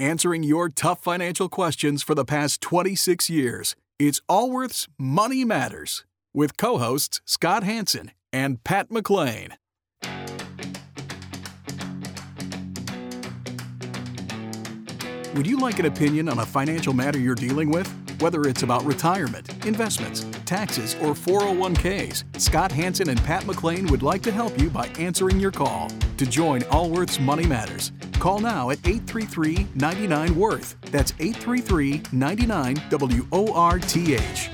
answering your tough financial questions for the past 26 years. It's Allworth's Money Matters with co hosts Scott Hanson and Pat McClain. Would you like an opinion on a financial matter you're dealing with? Whether it's about retirement, investments, taxes, or 401ks, Scott Hanson and Pat McClain would like to help you by answering your call. To join Allworth's Money Matters, call now at 833 99 Worth. That's 833 99 W O R T H.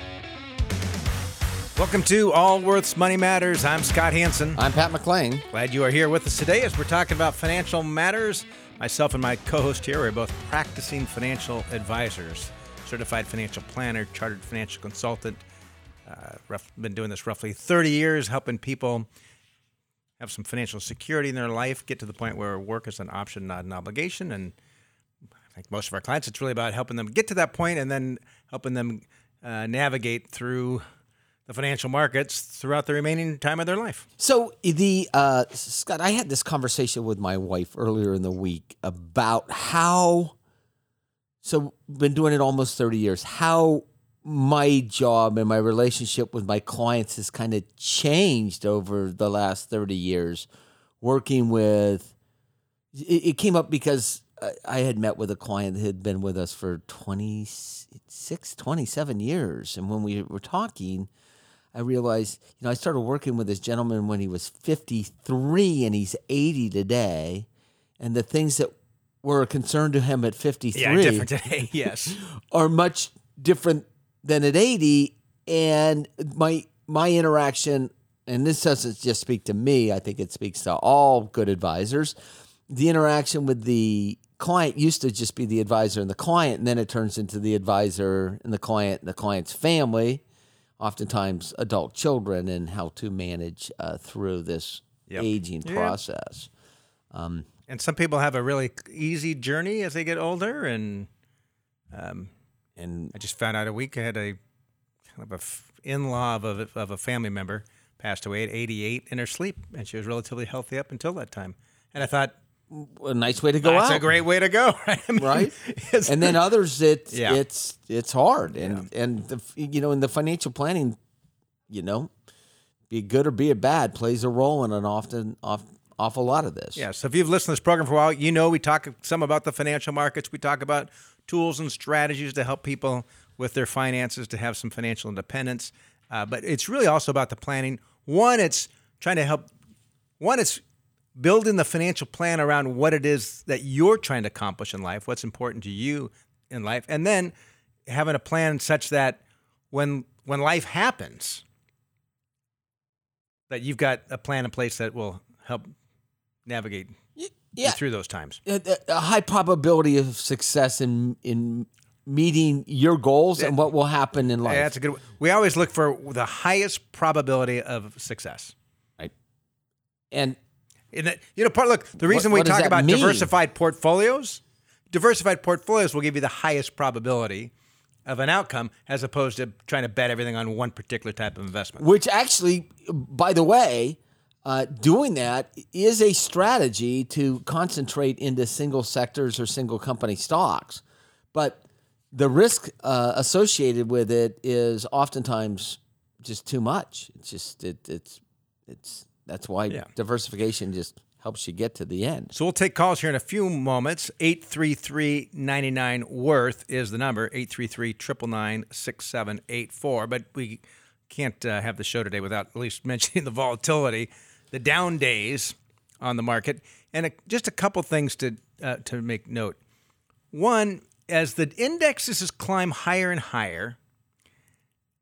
Welcome to Allworth's Money Matters. I'm Scott Hanson. I'm Pat McClain. Glad you are here with us today as we're talking about financial matters. Myself and my co host here are both practicing financial advisors, certified financial planner, chartered financial consultant. Uh, rough, been doing this roughly 30 years, helping people have some financial security in their life, get to the point where work is an option, not an obligation. And I think most of our clients, it's really about helping them get to that point and then helping them uh, navigate through the financial markets throughout the remaining time of their life. So the uh, Scott, I had this conversation with my wife earlier in the week about how. So been doing it almost thirty years. How my job and my relationship with my clients has kind of changed over the last thirty years, working with. It, it came up because I had met with a client that had been with us for 26, 27 years. And when we were talking, I realized, you know, I started working with this gentleman when he was 53 and he's 80 today. And the things that were a concern to him at 53 Yeah, different today, yes. are much different than at 80. And my my interaction, and this doesn't just speak to me, I think it speaks to all good advisors. The interaction with the client used to just be the advisor and the client, and then it turns into the advisor and the client and the client's family oftentimes adult children and how to manage uh, through this Yep. aging process. And some people have a really easy journey as they get older. And um, And I just found out a week I had a kind of a f- in-law of a, of a family member passed away at 88 in her sleep, and she was relatively healthy up until that time. And I thought a nice way to go that's out, a great way to go, right? I mean, right? and then others, it's Yeah. it's it's hard, and and the, you know in the financial planning, you know, be good or be it bad plays a role in an often off, awful lot of this. Yeah. So if you've listened to this program for a while, you know we talk some about the financial markets. We talk about tools and strategies to help people with their finances to have some financial independence. Uh, but it's really also about the planning. One, it's trying to help. One, it's building the financial plan around what it is that you're trying to accomplish in life, what's important to you in life, and then having a plan such that when when life happens, that you've got a plan in place that will help navigate yeah. through those times. a, a high probability of success in in meeting your goals and what will happen in life. Yeah, that's a good. We always look for the highest probability of success. right? And And that, you know, part look the reason what we talk about mean? diversified portfolios, diversified portfolios will give you the highest probability of an outcome as opposed to trying to bet everything on one particular type of investment. which actually, by the way, uh, doing that is a strategy to concentrate into single sectors or single company stocks. But the risk uh, associated with it is oftentimes just too much. It's just it, it's it's that's why Yeah. diversification just helps you get to the end. So we'll take calls here in a few moments. 833-99 worth is the number 833-999-6784. But we can't uh, have the show today without at least mentioning the volatility, the down days on the market, and a, just a couple things to uh, to make note. One, as the indexes climb higher and higher,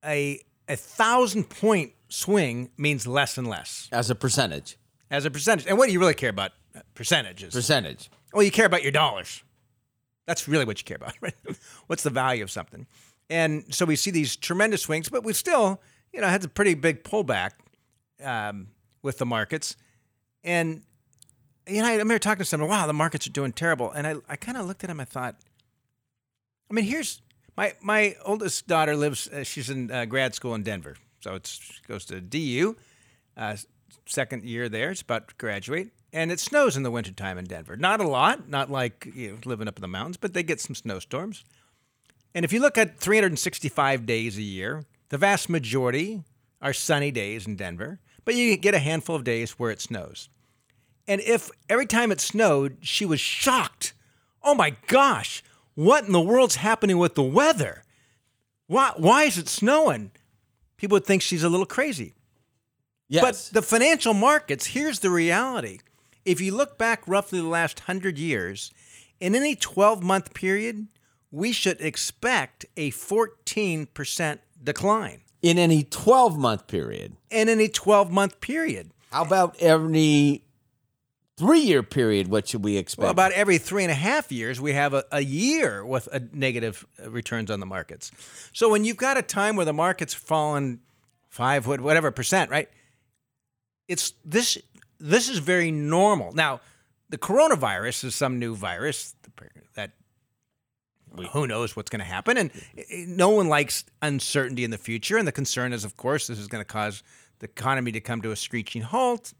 a a thousand point swing means less and less As a percentage, as a percentage. And what do you really care about? Uh, Percentages. percentage. Well, you care about your dollars. That's really what you care about, right? What's the value of something? And so we see these tremendous swings, but we still, you know, had a pretty big pullback um, with the markets. And, you know, I remember talking to someone, wow, the markets are doing terrible. And I, I kind of looked at him, I thought, I mean, here's my, my oldest daughter lives, uh, she's in uh, grad school in Denver. So it's, she goes to DU, uh, second year there, it's about to graduate. and it snows in the wintertime in Denver. Not a lot, not like you know, living up in the mountains, but they get some snowstorms. And if you look at 365 days a year, the vast majority are sunny days in Denver, but you get a handful of days where it snows. And if every time it snowed, she was shocked. Oh my gosh, what in the world's happening with the weather? Why, why is it snowing? People would think she's a little crazy. Yes. But the financial markets, here's the reality. If you look back roughly the last 100 years, in any 12 month period, we should expect a 14% decline in any 12 month period. in any 12 month period. How about every three year period? What should we expect? Well, about every three and a half years, we have a, a year with a negative uh, returns on the markets. So when you've got a time where the market's fallen five, whatever percent, right? It's this. This is very normal. Now, the coronavirus is some new virus who knows what's going to happen, and eh, no one likes uncertainty in the future. And the concern is, of course, this is going to cause the economy to come to a screeching halt,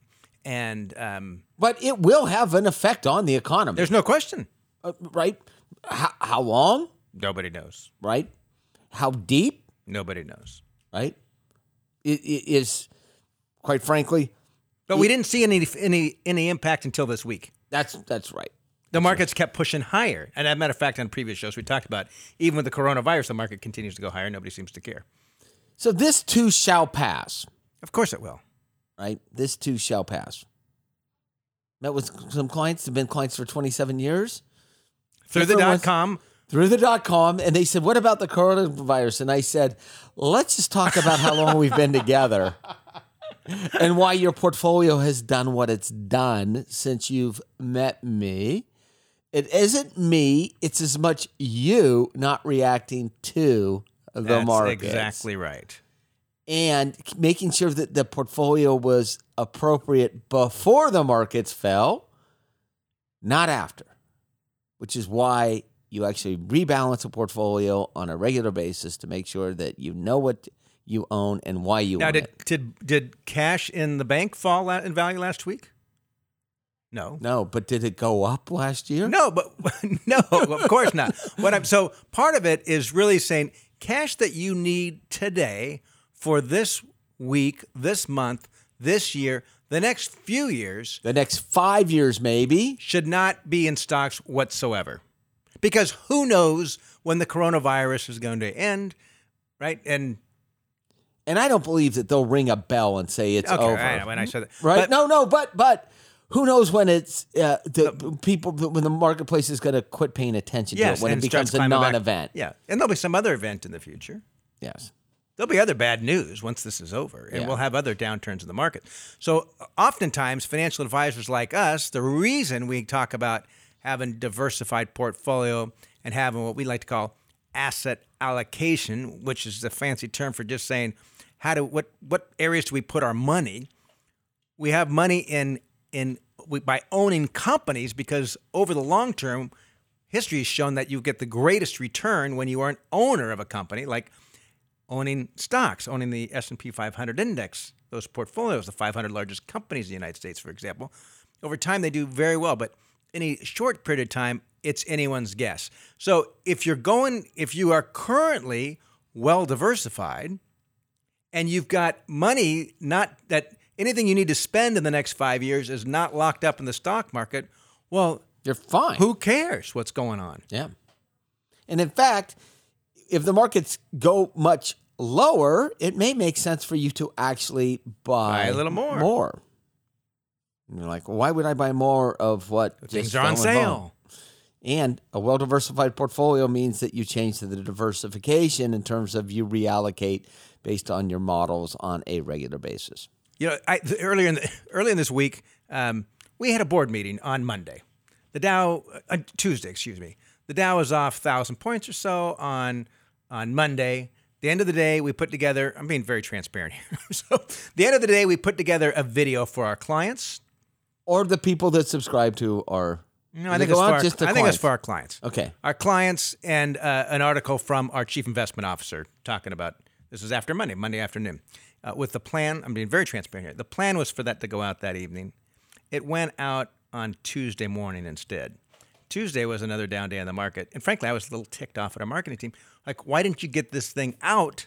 and um, but it will have an effect on the economy, there's no question. Uh, right? How, how long? Nobody knows. Right? How deep? Nobody knows. Right? It, it is, quite frankly, But we didn't see any any any impact until this week. that's that's right. The markets kept pushing higher. And as a matter of fact, on previous shows, we talked about even with the coronavirus, the market continues to go higher. Nobody seems to care. So this too shall pass. Of course it will. Right? This too shall pass. Met with some clients. Have been clients for 27 years. Through the dot com. through the dot com and they said, What about the coronavirus? And I said, Let's just talk about how long we've been together and why your portfolio has done what it's done since you've met me. It isn't me, it's as much you not reacting to the That's market. exactly right. And making sure that the portfolio was appropriate before the markets fell, not after which is why you actually rebalance a portfolio on a regular basis to make sure that you know what you own and why you Now, own did, it. did did cash in the bank fall in value last week? No. No, but did it go up last year? No, but no, of course not. What I'm so part of it is really saying cash that you need today for this week, this month, this year, the next few years The next five years, maybe. should not be in stocks whatsoever. Because who knows when the coronavirus is going to end, right? And And I don't believe that they'll ring a bell and say it's okay, over. I know, when I said that, right? But- no, no, but but who knows when it's uh, the people when the marketplace is going to quit paying attention yes, to it when it becomes a non-event. Yeah, and there'll be some other event in the future. Yes. There'll be other bad news once this is over, and Yeah. we'll have other downturns in the market. So, oftentimes, financial advisors like us, the reason we talk about having diversified portfolio and having what we like to call asset allocation, which is the fancy term for just saying how do what what areas do we put our money? We have money in in by owning companies because over the long term, history has shown that you get the greatest return when you are an owner of a company, like owning stocks, owning the S&P 500 index, those portfolios, the 500 largest companies in the United States, for example. Over time, they do very well, but in a short period of time, it's anyone's guess. So if you're going, if you are currently well diversified, and you've got money not that anything you need to spend in the next five years is not locked up in the stock market, well, You're fine. who cares what's going on? Yeah. And in fact, if the markets go much lower, it may make sense for you to actually buy, Buy a little more. More. And you're like, well, why would I buy more of what Things are on fell and sale. And a well diversified portfolio means that you change the diversification in terms of you reallocate based on your models on a regular basis. You know, I, earlier in the, earlier in this week, um, we had a board meeting on Monday. The Dow, uh, Tuesday, excuse me. The Dow was off thousand points or so on on Monday. The end of the day, we put together. I'm being very transparent here. so, the end of the day, we put together a video for our clients. Or the people that subscribe to our. No, I think it's for our, I think it's clients? for our clients. Okay. Our clients and uh, an article from our chief investment officer talking about this was after Monday, Monday afternoon, uh, with the plan. I'm being very transparent here. The plan was for that to go out that evening. It went out on Tuesday morning instead. Tuesday was another down day in the market. And frankly, I was a little ticked off at our marketing team. Like, why didn't you get this thing out?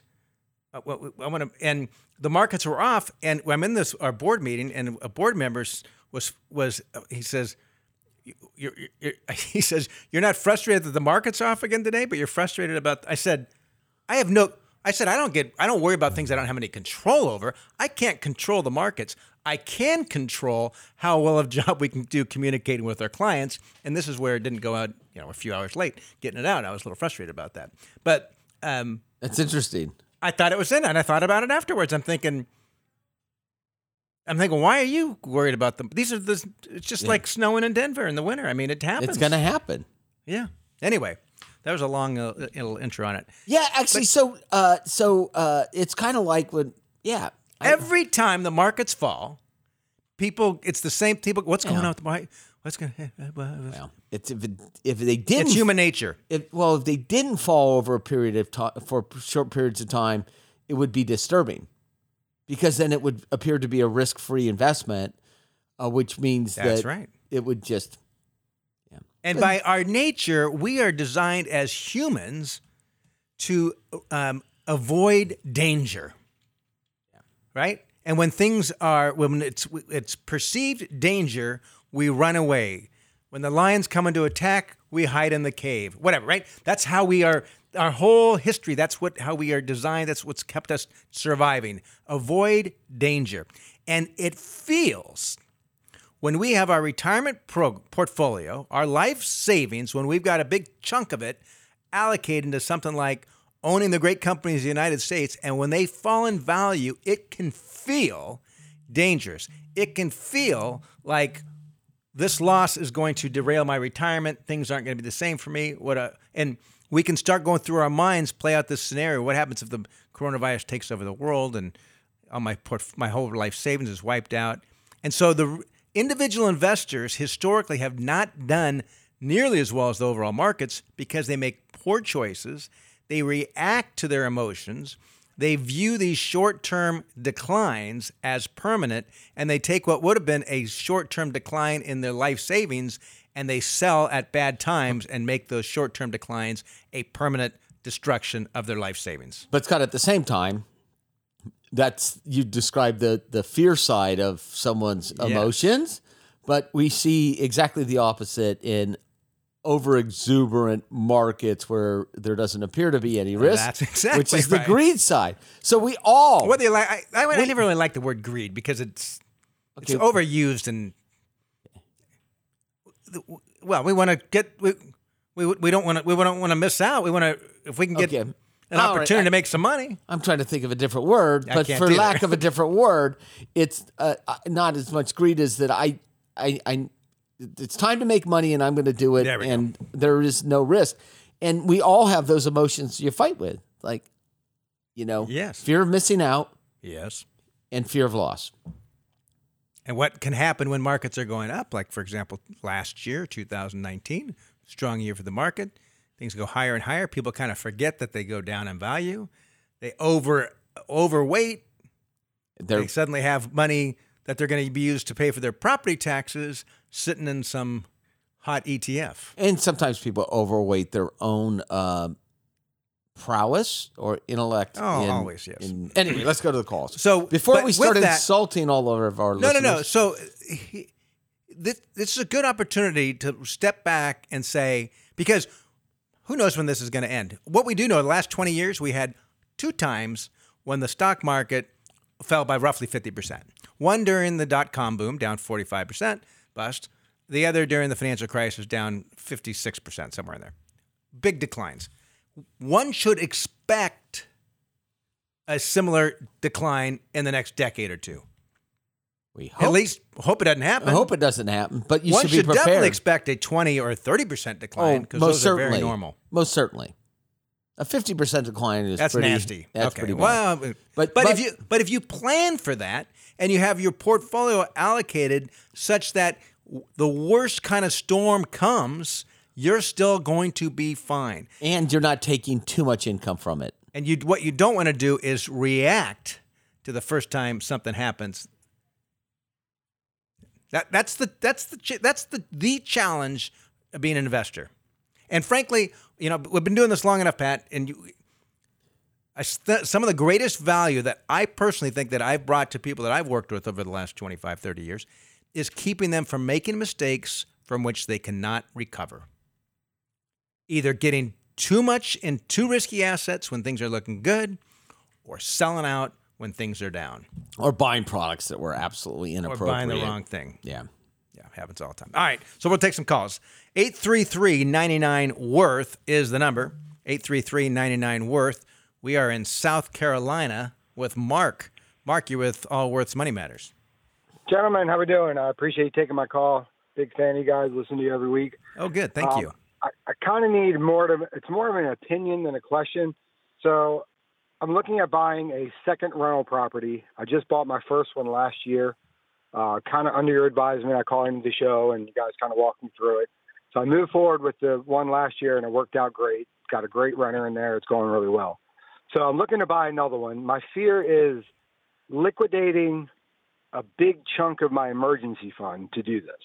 Uh, well, I want to, and the markets were off. And I'm in this our board meeting, and a board member was was uh, he says, you're, you're, he says you're not frustrated that the market's off again today, but you're frustrated about. I said, I have no. I said I don't get. I don't worry about things I don't have any control over. I can't control the markets. I can control how well of a job we can do communicating with our clients. And this is where it didn't go out, you know, a few hours late getting it out. I was a little frustrated about that. But um, That's interesting. I thought it was in, and I thought about it afterwards. I'm thinking, I'm thinking, why are you worried about them? These are the. It's just Yeah. like snowing in Denver in the winter. I mean, it happens. It's going to happen. Yeah. Anyway, that was a long uh, little intro on it. Yeah, actually, so uh, so uh, it's kind of like when, yeah, I- Every time the markets fall, people. It's the same people. What's going Yeah. on with the market? What's going? to well, it's if it, if they didn't It's human nature. if well if they didn't fall over a period of time for short periods of time, it would be disturbing because then it would appear to be a risk-free investment, uh, which means That's that right. it would just And by our nature, we are designed as humans to um, avoid danger. Right? And when things are when it's it's perceived danger, we run away. When the lions come into attack, we hide in the cave. Whatever, right? That's how we are our whole history, that's what how we are designed, that's what's kept us surviving. Avoid danger. And it feels when we have our retirement pro- portfolio, our life savings, when we've got a big chunk of it allocated into something like owning the great companies of the United States, and when they fall in value, it can feel dangerous. It can feel like this loss is going to derail my retirement. Things aren't going to be the same for me. What a, and we can start going through our minds, play out this scenario. What happens if the coronavirus takes over the world and all my port, my whole life savings is wiped out? And so the individual investors historically have not done nearly as well as the overall markets because they make poor choices. They react to their emotions. They view these short term declines as permanent, and they take what would have been a short term decline in their life savings and they sell at bad times and make those short term declines a permanent destruction of their life savings. But Scott, at the same time, that's you describe the the fear side of someone's emotions, but we see exactly the opposite in over exuberant markets where there doesn't appear to be any risk. That's exactly which is the greed side. So we all Whether you like, I, I, I never really like the word greed because it's it's overused and well, we want to get we we, we don't want to we don't want to miss out. We want to if we can get Okay. An All right, opportunity I- to make some money. I'm trying to think of a different word, I but for lack of a different word, it's uh, uh, not as much greed as that. I, I, I, it's time to make money, and I'm going to do it, There we go. and there is no risk. And we all have those emotions you fight with, like, you know, Yes. fear of missing out Yes. and fear of loss. And what can happen when markets are going up? Like, for example, last year, 2019, strong year for the market. Things go higher and higher. People kind of forget that they go down in value. They over overweight. They're They suddenly have money that they're going to be used to pay for their property taxes sitting in some hot ETF. and sometimes people overweight their own uh, prowess or intellect. Oh, in- always, yes. in- anyway, let's go to the calls. So, before we start that- insulting all of our No, no, listeners, no. So he, this, this is a good opportunity to step back and say, because who knows when this is going to end? What we do know, the last 20 years, we had two times when the stock market fell by roughly 50%. One during the dot com boom, down 45%, bust. The other during the financial crisis, down 56%, somewhere in there. Big declines. One should expect a similar decline in the next decade or two. We At least hope it doesn't happen. I hope it doesn't happen, but you One should should, be prepared. definitely expect a 20 or 30% decline oh, because most those certainly, are very normal. Most certainly, a fifty percent decline is That's pretty, nasty. That's okay. pretty bad. well, but, But- but but- if you but if you plan for that and you have your portfolio allocated such that the worst kind of storm comes, you're still going to be fine. and you're not taking too much income from it. And you what you don't want to do is react to the first time something happens. That that's the that's the that's the the challenge of being an investor. And frankly, you know, we've been doing this long enough, Pat, and you, st- some of the greatest value that I personally think that I've brought to people that I've worked with over the last 25, 30 years is keeping them from making mistakes from which they cannot recover. Either getting too much in too risky assets when things are looking good or selling out when things are down Or buying products that were absolutely inappropriate, or inappropriate. buying the wrong thing. Yeah. Yeah, happens all the time. All right, so we'll take some calls. 833 99 Worth is the number. 833 99 Worth. We are in South Carolina with Mark. Mark, you're with Allworth's Money Matters. Gentlemen, how we doing? I appreciate you taking my call. Big fan of you guys. Listen to you every week. Oh, good. Thank Um, you. I, I kind of need more to. It's more of an opinion than a question. So, I'm looking at buying a second rental property. I just bought my first one last year. Uh, kind of under your advisement, I called into the show, and you guys kind of walked me through it. So I moved forward with the one last year, and it worked out great. Got a great renter in there. It's going really well. So I'm looking to buy another one. My fear is liquidating a big chunk of my emergency fund to do this.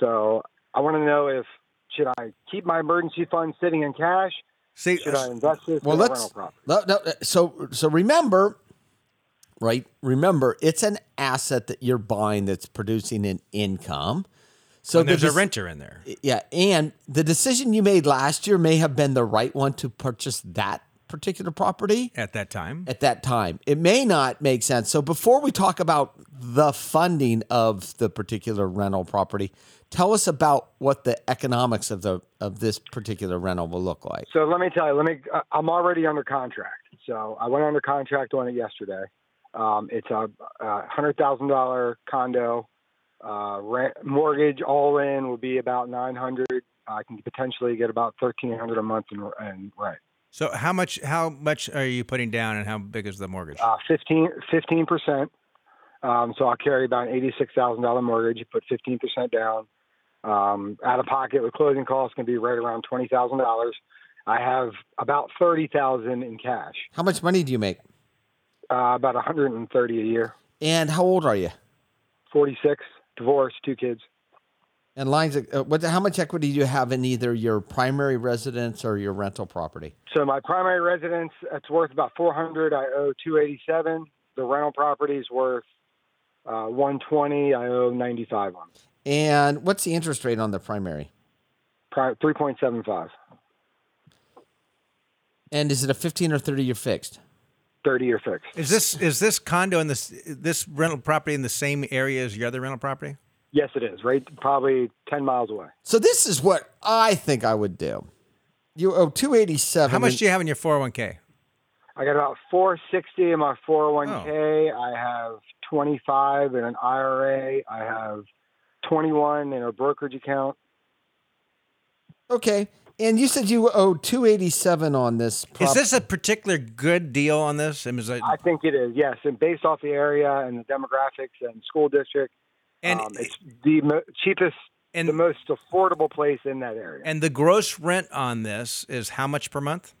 So I want to know if should I keep my emergency fund sitting in cash? See, Should I invest this Well, in a let's rental property? no, no, uh, so so remember, right? Remember, it's an asset that you're buying that's producing an income. So when there's the a renter in there. Yeah, and the decision you made last year may have been the right one to purchase that particular property At that time, at that time. It may not make sense. So before we talk about the funding of the particular rental property, tell us about what the economics of the of this particular rental will look like. So let me tell you. Let me. I- I'm already under contract. So I went under contract on it yesterday. Um, it's a, a hundred thousand dollar condo. Uh, rent, mortgage all in will be about nine hundred. I can potentially get about thirteen hundred a month in, in rent. So how much how much are you putting down, and how big is the mortgage? Uh, 15 percent. Um, so I'll carry about an eighty-six thousand dollar mortgage. You put fifteen percent down. Um, out of pocket with closing costs can be right around twenty thousand dollars. I have about thirty thousand in cash. How much money do you make? Uh, about one hundred and thirty a year. And how old are you? Forty-six. Divorced. Two kids. And lines of, uh, what how much equity do you have in either your primary residence or your rental property? So my primary residence, it's worth about four hundred. I owe two eighty-seven. The rental property is worth uh, one twenty. I owe ninety-five on. And what's the interest rate on the primary? Three point seven five. And is it a 15 or 30 year fixed? 30 year fixed. is this is this condo in this this rental property in the same area as your other rental property? Yes, it is. Right, probably 10 miles away. So this is what I think I would do. You owe 287. How much do you have in your 401k? I got about 460 in my 401k. I have 25 in an IRA. I have 21 in a brokerage account. Okay. And you said you owe 287 on this prop- Is this a particular good deal on this? I mean, it- I think it is, yes. And based off the area and the demographics and school district, and um, it's the mo- cheapest, and the most affordable place in that area. and the gross rent on this is how much per month?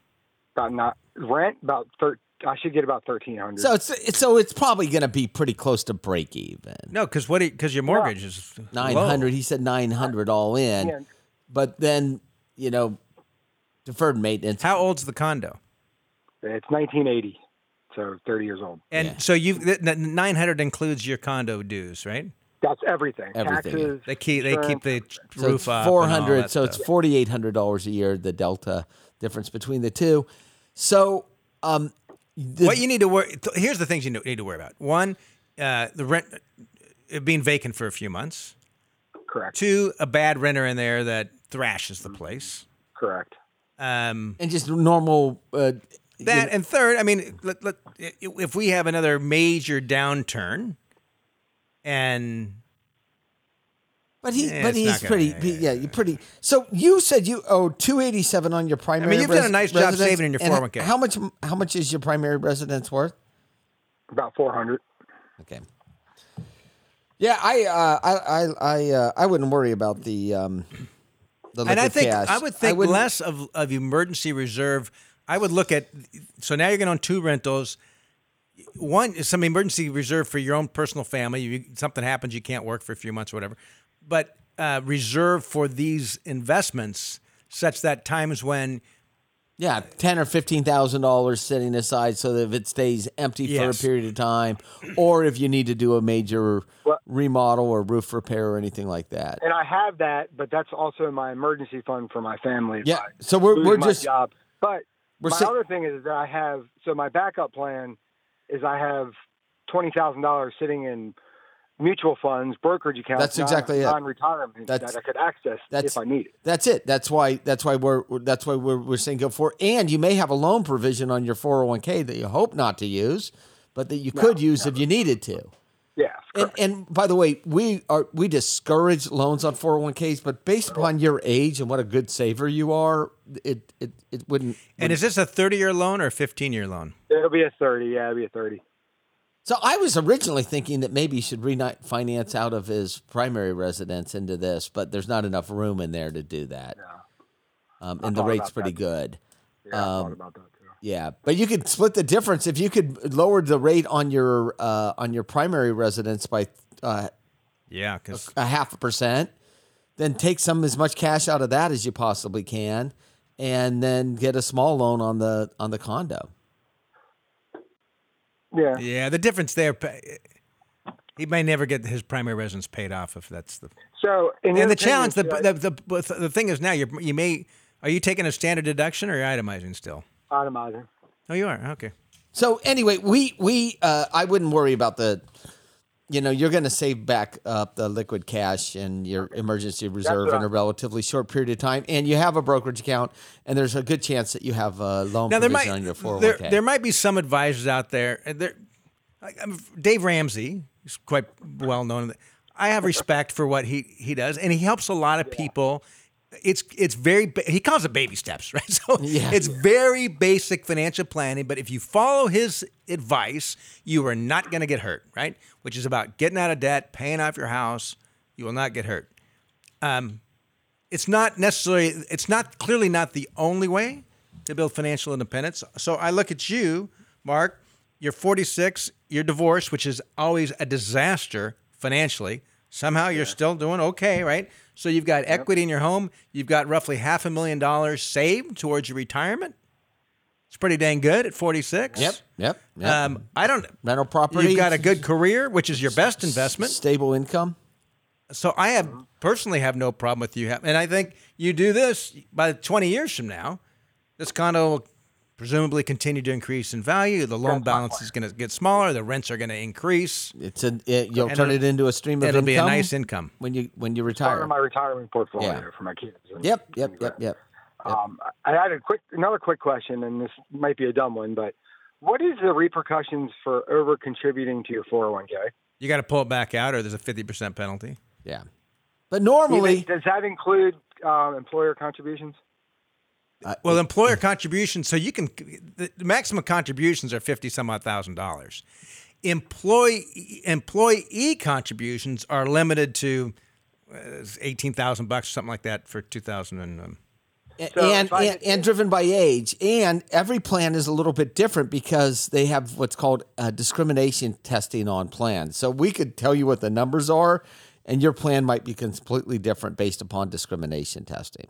about not rent about thir- I should get about 1300. So it's it's- so it's probably going to be pretty close to break even. No, because what? Because your mortgage is 900, he said 900 all in. Yeah. But then, you know, deferred maintenance. How old's the condo? it's 1980, so 30 years old. And Yeah. so you the nine hundred includes your condo dues, right? That's everything. Everything. Taxes. They keep they keep the So roof it's up. and all 400 that so it's $4800 a year the delta difference between the two. So um the, what you need to worry. Here's the things you need to worry about. One, uh, the rent it being vacant for a few months. correct. Two, a bad renter in there that thrashes the place. Correct. Um, and just normal uh, that and third, I mean, let, let, if we have another major downturn, and But he, Yeah, but he's not gonna- pretty, yeah, yeah, yeah, you're pretty. So you said you owe two eighty seven on your primary. I mean, you've done a nice job saving in your and 401k. How much? How much is your primary residence worth? About 400. Okay. Yeah, I, uh, I, I, I, uh, I wouldn't worry about the, um, the and I think cash. I would think wouldn't- less of of emergency reserve. I would look at so now you're going to own two rentals. One is some emergency reserve for your own personal family. You, something happens, you can't work for a few months or whatever. But uh, reserve for these investments, such that times when Yeah, ten or fifteen thousand dollars sitting aside so that if it stays empty for a period of time, or if you need to do a major Well- remodel or roof repair or anything like that. And I have that, but that's also my emergency fund for my family. Yeah, so we're- we're my just- job. But we're my sa- other thing is that I have so my backup plan is I have twenty thousand dollars sitting in mutual funds, brokerage accounts. That's exactly it. Non-retirement That's- that I could access if I need it. That's it. That's why. That's why we're. That's why we're, we're saying go for. And you may have a loan provision on your four hundred one k that you hope not to use, but that you could use if you needed to. Yeah, And, and by the way, we are we discourage loans on 401ks, but based upon your age and what a good saver you are, it it, it wouldn't. and is this a 30 year loan or a 15 year loan? it'll be a thirty. Yeah, it'll be a thirty. So I was originally thinking that maybe he should refinance out of his primary residence into this, but there's not enough room in there to do that. Um, and the rate's about pretty that. good. Yeah, I Um, thought about that too. Yeah, but you could split the difference if you could lower the rate on your uh, on your primary residence by uh, Yeah, because a half a percent, then take some as much cash out of that as you possibly can, and then get a small loan on the on the condo. Yeah. yeah, the difference there, he may never get his primary residence paid off if that's the. So, in And your the challenge, the, opinion, the, the, the thing is now you you may are you taking a standard deduction or are you itemizing still? Itemizing. Oh, you are okay. So anyway, we we uh, I wouldn't worry about the, you know, you're going to save back up the liquid cash and your emergency reserve what in a I'm- relatively short period of time, and you have a brokerage account, and there's a good chance that you have a loan Now there provision might on your 401k. there, there might be some advisors out there. and There, like, Dave Ramsey is quite well known. I have respect for what he he does, and he helps a lot of people. It's it's very ba- he calls it baby steps, right? So Yeah. it's very basic financial planning. But if you follow his advice, you are not going to get hurt, right? Which is about getting out of debt, paying off your house. You will not get hurt. Um, it's not necessarily it's not clearly not the only way to build financial independence so i look at you mark you're 46 you're divorced which is always a disaster financially somehow you're still doing okay right so you've got equity in your home. You've got roughly half a million dollars saved towards your retirement. It's pretty dang good at 46 Yep, yep, yep. um, i don't rental property. you've got a good career which is your best investment. Stable income. so I have personally have no problem with you, have, and I think you do this by 20 years from now, this condo will presumably continue to increase in value. The loan balance is going to get smaller. The rents are going to increase. It's a it, you'll And turn it'll- it into a stream of It'll income. be a nice income. when you when you retire. Part retire. of my retirement portfolio Yeah. for my kids. and Yep, yep, like yep, that. yep. Um, I had a quick, another quick question, and this might be a dumb one, but what is the repercussions for over contributing to your 401k? You got to pull it back out, or there's a 50% penalty. Yeah, but normally, Even- does that include um, employer contributions? Well, employer contributions, so you can, the the maximum contributions are 50 some odd thousand dollars. Employee employee contributions are limited to uh, 18,000 bucks or something like that for 2000 and um, and So and, if I- and driven by age, and every plan is a little bit different because they have what's called uh, discrimination testing on plans. So we could tell you what the numbers are, and your plan might be completely different based upon discrimination testing.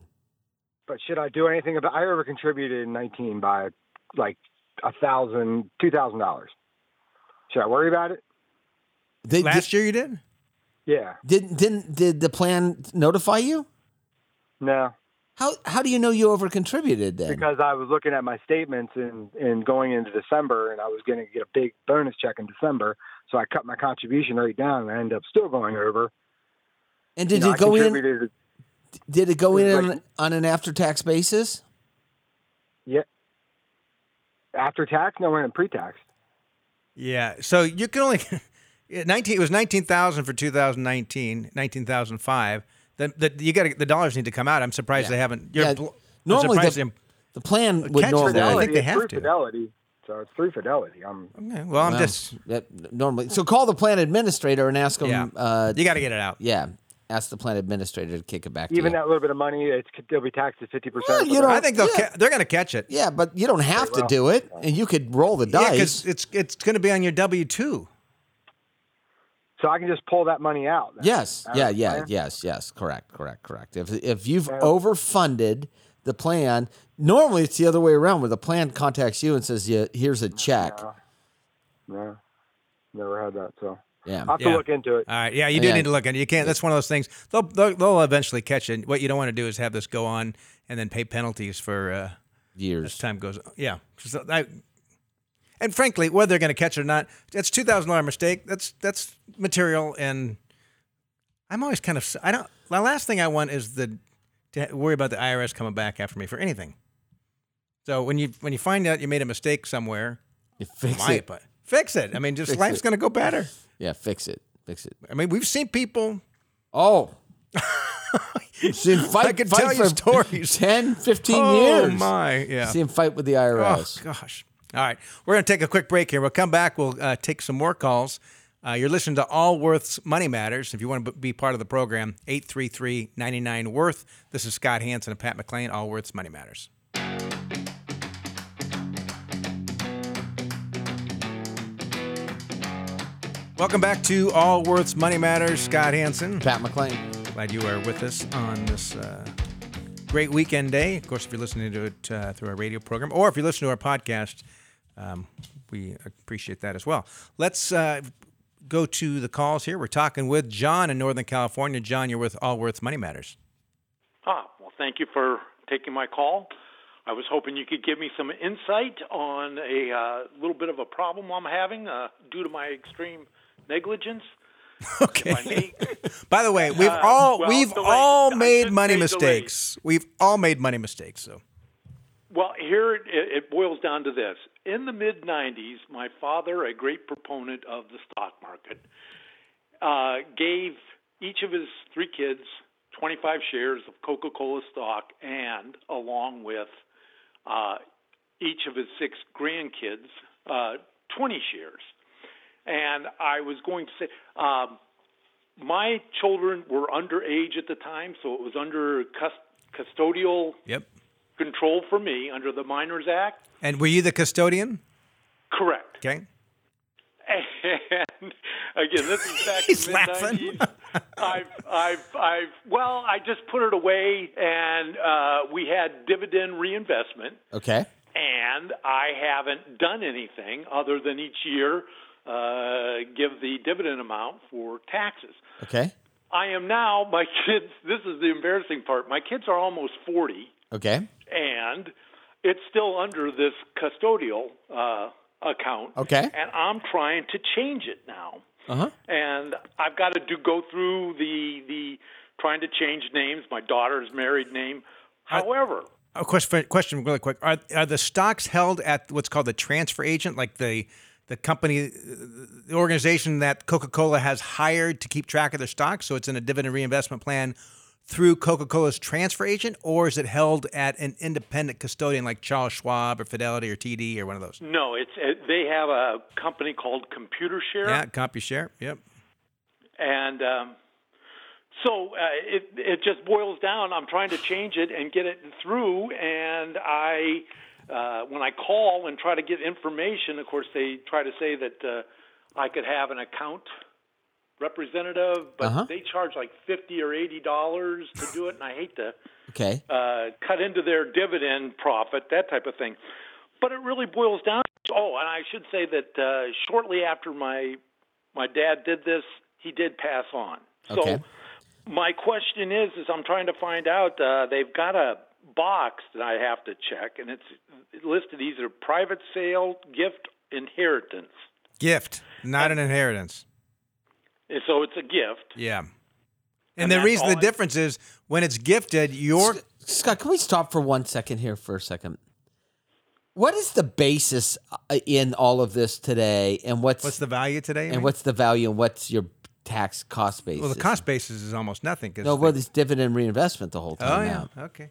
But should I do anything about? I over contributed in 19 by like a thousand, two thousand dollars. Should I worry about it? They, last year you did? Yeah. Didn't didn't did the plan notify you? No, How how do you know you over contributed then? because I was looking at my statements and and going into December, and I was going to get a big bonus check in December, so I cut my contribution rate down, and I ended up still going over. and You did know, it I go in? Contributed- Did it go It in like- on, on an after tax basis? Yeah. After tax, no, and pre-tax. Yeah. So you can only 19 it was 19,000 for 2019, 19,005. Then the, you got the dollars need to come out. I'm surprised they haven't. You're Yeah, pl- normally the- them- The plan would normally. that, I think they have to. Fidelity, so it's through Fidelity. I'm okay, well, I'm Well, just that- normally. So call the plan administrator and ask them. yeah. Uh, you got to get it out. yeah, ask the plan administrator to kick it back to Even you. that little bit of money, it's they'll be taxed at fifty Well, percent. you don't- I think they'll Yeah. ca- they're going to catch it. yeah, but you don't have to do it, and you could roll the Yeah, dice. because it's it's going to be on your W two. So I can just pull that money out. then. Yes. Out Yeah. Yeah. plan? Yes. Yes. Correct. Correct. Correct. If if you've overfunded the plan, normally it's the other way around, where the plan contacts you and says, "Yeah, here's a check." No, never had that. So Yeah. I'll have Yeah. to look into it. All right, yeah, you do Yeah. need to look into it. You can't. That's one of those things. They'll they'll, they'll eventually catch it. What you don't want to do is have this go on and then pay penalties for uh, as time goes. Yeah, 'Cause I, and frankly, whether they're going to catch it or not, that's two thousand dollar mistake. That's that's material, and I'm always kind of. I don't. The last thing I want is the to worry about the IRS coming back after me for anything. So when you when you find out you made a mistake somewhere, You fix my, it. but fix it. I mean, just Fix life's going to go better. Yeah. Fix it. Fix it. I mean, we've seen people Oh. Seen fight, I could fight tell you stories. 10, 15 oh years. my, yeah. See him fight with the Oh IRS. gosh. All right, we're gonna take a quick break here. We'll come back. We'll uh, take some more calls. Uh, you're listening to Allworth's Money Matters. If you want to be part of the program, 833-99 Worth. This is Scott Hanson and Pat McClain. All Worth's Money Matters. Welcome back to Allworth's Money Matters. Scott Hanson. Pat McClain. Glad you are with us on this uh, great weekend day. Of course, if you're listening to it uh, through our radio program or if you listen to our podcast, um, we appreciate that as well. Let's uh, go to the calls here. We're talking with John in Northern California. John, you're with Allworth's Money Matters. Ah, well, thank you for taking my call. I was hoping you could give me some insight on a uh, little bit of a problem I'm having uh, due to my extreme negligence. Okay. By the way, we've Uh, all well, we've all made money mistakes. We've all made money mistakes. So Well, here it, it boils down to this. In the mid 90s, my father, a great proponent of the stock market, uh, gave each of his three kids 25 shares of Coca Cola stock and, along with uh, each of his six grandkids, uh, 20 shares. And I was going to say, um, my children were underage at the time, so it was under cus- custodial yep. control for me under the Minors Act. And were you the custodian? Correct. Okay. And again, this is back He's in the laughing. 90s. I've, I've, I've, well, I just put it away, and uh, we had dividend reinvestment, Okay. and I haven't done anything other than each year uh, give the dividend amount for taxes. Okay. I am now, my kids, this is the embarrassing part. My kids are almost 40. Okay. and it's still under this custodial uh, account. Okay. And I'm trying to change it now. Uh huh. And I've got to do go through the the trying to change names. My daughter's married name. However, A question, question really quick. Are, are the stocks held at what's called the transfer agent, like the the company, the organization that Coca Cola has hired to keep track of their stock. So it's in a dividend reinvestment plan through Coca Cola's transfer agent, or is it held at an independent custodian like Charles Schwab or Fidelity or TD or one of those? no, it's uh, they have a company called Computershare. Yeah, CompuShare. Yep. and um, so uh, it it just boils down. I'm trying to change it and get it through, and I uh, when I call and try to get information, of course they try to say that uh, I could have an account representative, but Uh-huh. they charge like fifty or eighty dollars to do it, and I hate to Okay. uh, cut into their dividend profit, that type of thing. But it really boils down. Oh, and I should say that uh, shortly after my my dad did this, he did pass on. So Okay. my question is, is I'm trying to find out. Uh, they've got a box that I have to check, and it's listed either private sale, gift, inheritance. Gift, not an inheritance. And so it's a gift. Yeah. And, And the reason the I- difference is when it's gifted, your Scott, can we stop for one second here for a second? What is the basis uh, in all of this today, and what's, what's the value today? and mean? what's the value, and what's your tax cost basis? well, the cost basis is almost nothing. 'cause No, the- well, it's dividend reinvestment the whole time. oh time yeah, out. okay.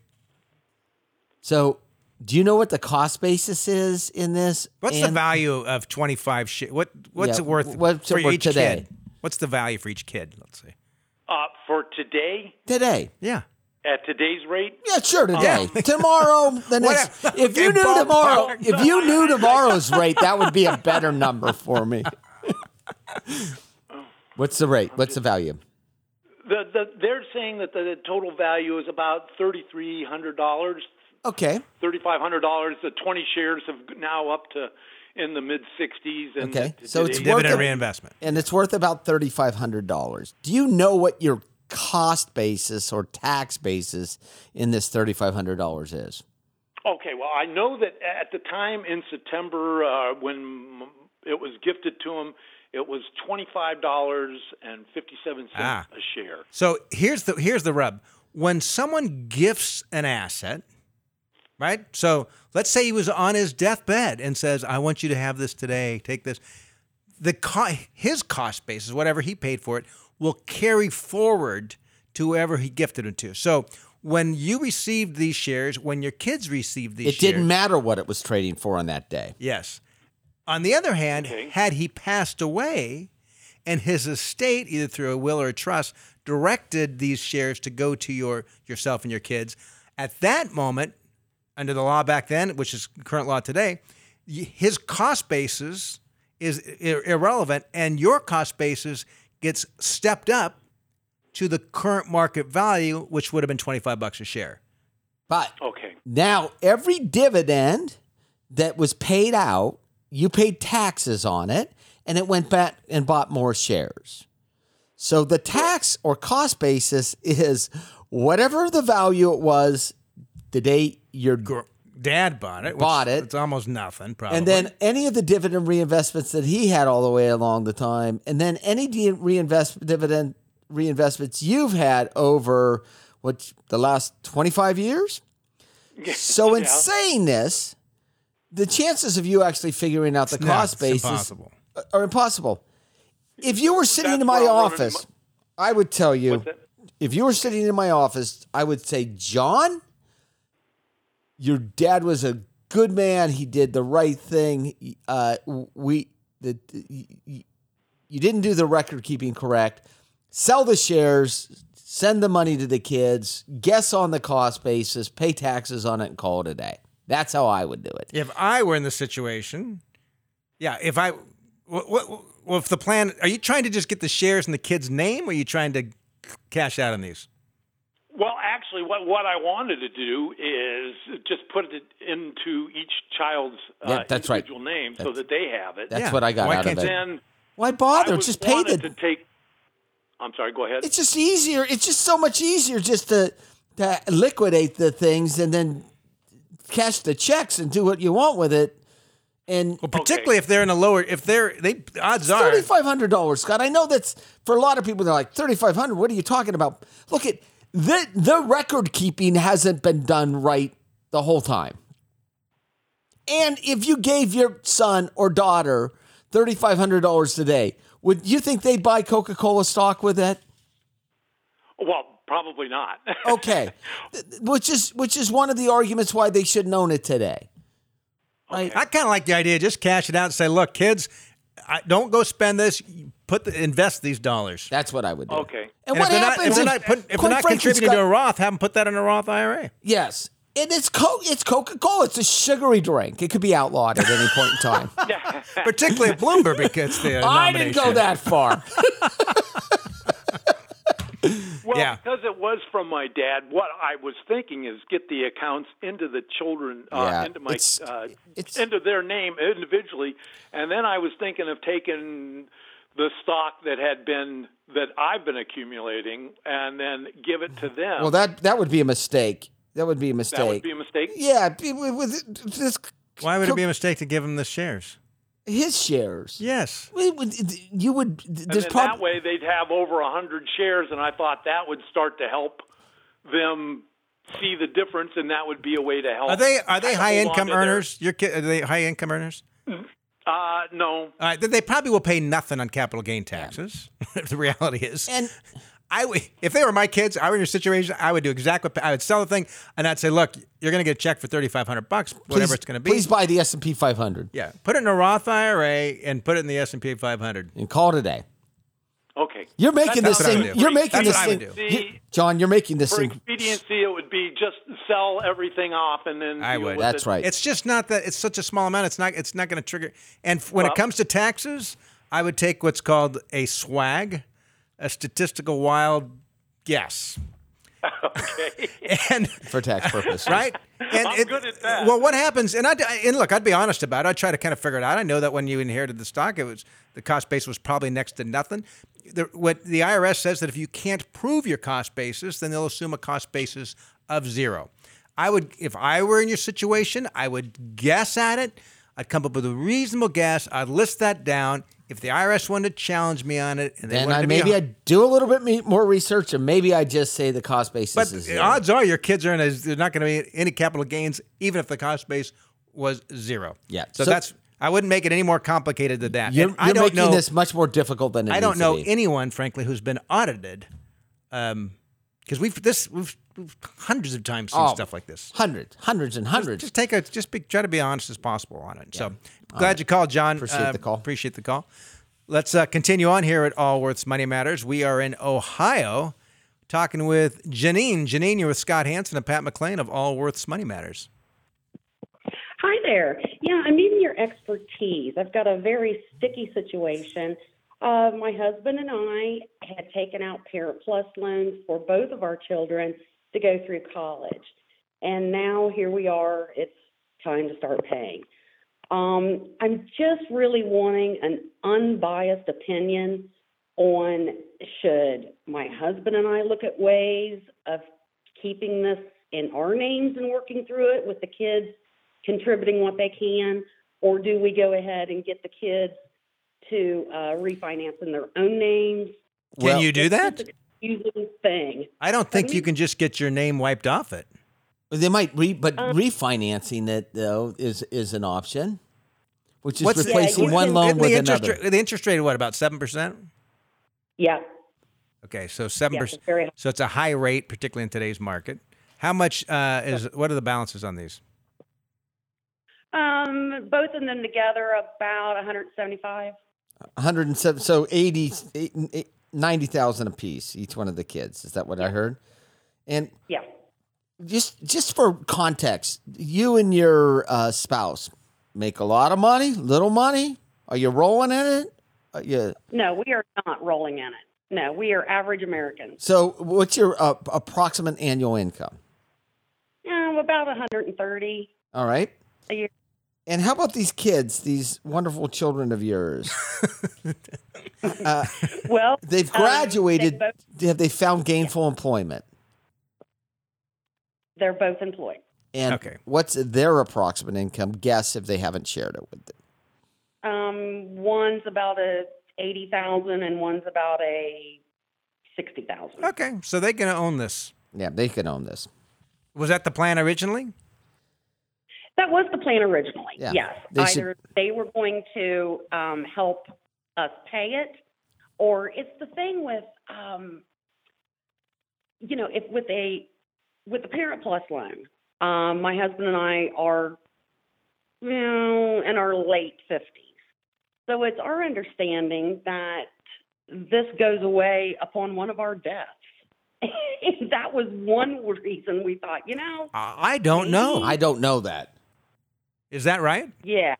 So, do you know what the cost basis is in this? What's the value of twenty five? Sh- what what's Yeah, it worth what's it for worth each today? kid? What's the value for each kid? Let's say. Uh, for today, today. Yeah. at today's rate, Yeah, sure. Today, tomorrow, the next. Whatever. If you knew ballpark. tomorrow, if you knew tomorrow's rate, that would be a better number for me. What's the rate? What's the value? the, the they're saying that the total value is about thirty three hundred dollars, Okay. thirty five hundred dollars. The twenty shares have now up to in the mid sixties. And Okay, so it's today- worth Dividend reinvestment. and it's worth about $3,500. Do you know what your cost basis or tax basis in this $3,500 is? Okay, well, I know that at the time in September uh, when it was gifted to him, it was twenty five dollars and fifty seven cents Ah. a share. So here's the here's the rub. When someone gifts an asset, right? So let's say he was on his deathbed and says, "I want you to have this today. Take this." The co- his cost basis, whatever he paid for it, will carry forward to whoever he gifted it to. So when you received these shares, when your kids received these It shares, didn't matter what it was trading for on that day. Yes. On the other hand, Okay. had he passed away and his estate, either through a will or a trust, directed these shares to go to your yourself and your kids, at that moment, under the law back then, which is current law today, his cost basis is ir- irrelevant, and your cost basis gets stepped up to the current market value, which would have been twenty five bucks a share. But Okay, now every dividend that was paid out, you paid taxes on it, and it went back and bought more shares. So the tax or cost basis is whatever the value it was the day your Gr- Dad bought it. which Bought it. It's almost nothing, probably. and then any of the dividend reinvestments that he had all the way along the time, and then any de- reinvest dividend reinvestments you've had over what the last twenty five years. So in Yeah. saying this, the chances of you actually figuring out the No, cost it's basis impossible. are impossible. If you were sitting That's in my where I'm office, I would tell you. If you were sitting in my office, I would say, John, your dad was a good man. He did the right thing. Uh, we the, you, you didn't do the record keeping correct. Sell the shares. Send the money to the kids. Guess on the cost basis. Pay taxes on it, and call it a day. That's how I would do it. If I were in the situation, yeah, if I, what, what, well, if the plan, are you trying to just get the shares in the kid's name, or are you trying to cash out on these? Well, actually, what what I wanted to do is just put it into each child's uh, Yeah, that's right. individual name so that they have it. That's Yeah. what I got Why out of can't it. then Why bother? was Just pay the. to take. I'm sorry. Go ahead. It's just easier. It's just so much easier just to to liquidate the things and then cash the checks and do what you want with it. And Well, particularly if they're in a lower, if they're, they odds are, thirty five hundred dollars, Scott. I know that's for a lot of people. They're like thirty five hundred. What are you talking about? Look at the the record keeping hasn't been done right the whole time. And if you gave your son or daughter thirty five hundred dollars today, would you think they'd buy Coca Cola stock with it? well, probably not. Okay, which is which is one of the arguments why they shouldn't own it today. Right? I kind of like the idea. Just cash it out and say, look, kids, I, don't go spend this. Put the, invest these dollars. That's what I would do. Okay. And, And what if they're not, happens if they're if- not, put, if quite they're not contributing Scott- to a Roth, have them put that in a Roth IRA. Yes. And it's co- it's Coca Cola. It's a sugary drink. It could be outlawed at any point in time. Particularly if Bloomberg gets the I didn't go that far. Well, Yeah. because it was from my dad, what I was thinking is get the accounts into the children, uh, Yeah, into my, it's- uh, it's- into their name individually, and then I was thinking of taking the stock that had been that I've been accumulating, and then give it to them. well, that that would be a mistake. That would be a mistake. that would be a mistake. yeah, with, with this. Why would it be a mistake to give them the shares? his shares? Yes. We would- You would. There's then prob- that way they'd have over a hundred shares, and I thought that would start to help them see the difference, and that would be a way to help. Are they are they high income to their- earners? Your kid are they high income earners? Mm. Uh, no. All right, then they probably will pay nothing on capital gain taxes. the reality is, and I would, if they were my kids, I were in your situation, I would do exactly. What, I would sell the thing, and I'd say, "Look, you're going to get a check for thirty five hundred bucks, whatever please, it's going to be. Please buy the S and P 500 yeah, put it in a Roth IRA and put it in the S and P 500. and call today. Okay. You're making That's this what I would thing. You're making That's this what I would thing, John. You're making this For thing. expediency, sell everything off and then. I would. That's it. right. It's just not that. It's such a small amount. It's not. It's not going to trigger. And f- when it comes to taxes, I would take what's called a swag, a statistical wild guess. Okay. And for tax purposes. right? And I'm good at that. Well, what happens? And I and look, I'd be honest about it. I try to kind of figure it out. I know that when you inherited the stock, it was the cost base was probably next to nothing. The, what the IRS says that if you can't prove your cost basis, then they'll assume a cost basis of zero. I would, if I were in your situation, I would guess at it. I'd come up with a reasonable guess. I'd list that down. If the IRS wanted to challenge me on it, and they Then I maybe I do a little bit more research, and maybe I just say the cost basis But is the zero. odds are your kids are in a, there's not going to be any capital gains, even if the cost base was zero. Yeah. So, So- that's I wouldn't make it any more complicated than that. You're, I you're don't making know. this much more difficult than it I don't know anyone, frankly, who's been audited. Um, because we've this we've hundreds of times seen Oh, stuff like this. Hundreds, hundreds, and hundreds. Just take a just be, try to be honest as possible on it. So glad you called, John. Appreciate Uh, the call. Appreciate the call. Let's uh, continue on here at Allworth's Money Matters. We are in Ohio, talking with Janine. Janine, you're with Scott Hanson and Pat McClain of Allworth's Money Matters. Hi there. Yeah, I'm needing your expertise. I've got a very sticky situation. Uh, my husband and I had taken out Parent Plus loans for both of our children to go through college. And now here we are. It's time to start paying. Um, I'm just really wanting an unbiased opinion on should my husband and I look at ways of keeping this in our names and working through it with the kids contributing what they can, or do we go ahead and get the kids to uh, refinance in their own names? Can Well- you do It's that? Just a confusing thing. I don't think Pardon you can just get your name wiped off it. They might, re, but Um, refinancing it though is is an option, which is What's the- replacing you one can- loan with the interest another. Rate, the interest rate, what about seven percent? Yeah, Okay, so seven yeah, percent. So it's a high rate, particularly in today's market. How much uh, is? What are the balances on these? Um, both of them together about 175. 107, so 80, eight- eight- 90,000 apiece, each one of the kids. Is that what I heard? And Yeah. just just for context, you and your uh, spouse make a lot of money, little money. Are you rolling in it? Are you, No, we are not rolling in it. No, we are average Americans. so, what's your uh, approximate annual income? Um, about 130 All right. a year. And how about these kids, these wonderful children of yours? Well, They've um, graduated. they both- have they found gainful employment? they're both employed. And Okay. what's their approximate income? Guess if they haven't shared it with them. Um, one's about a 80,000 and one's about a 60,000. Okay, so they can own this. Yeah, they can own this. Was that the plan originally? That was the plan originally. Yeah. Yes. They should- Either they were going to um, help us pay it, or it's the thing with, um, you know, if with a with the Parent Plus loan, um, my husband and I are, you know, in our late fifties, so it's our understanding that this goes away upon one of our deaths. that was one reason we thought, you know, I I don't know. I don't know that. Is that right? Yeah,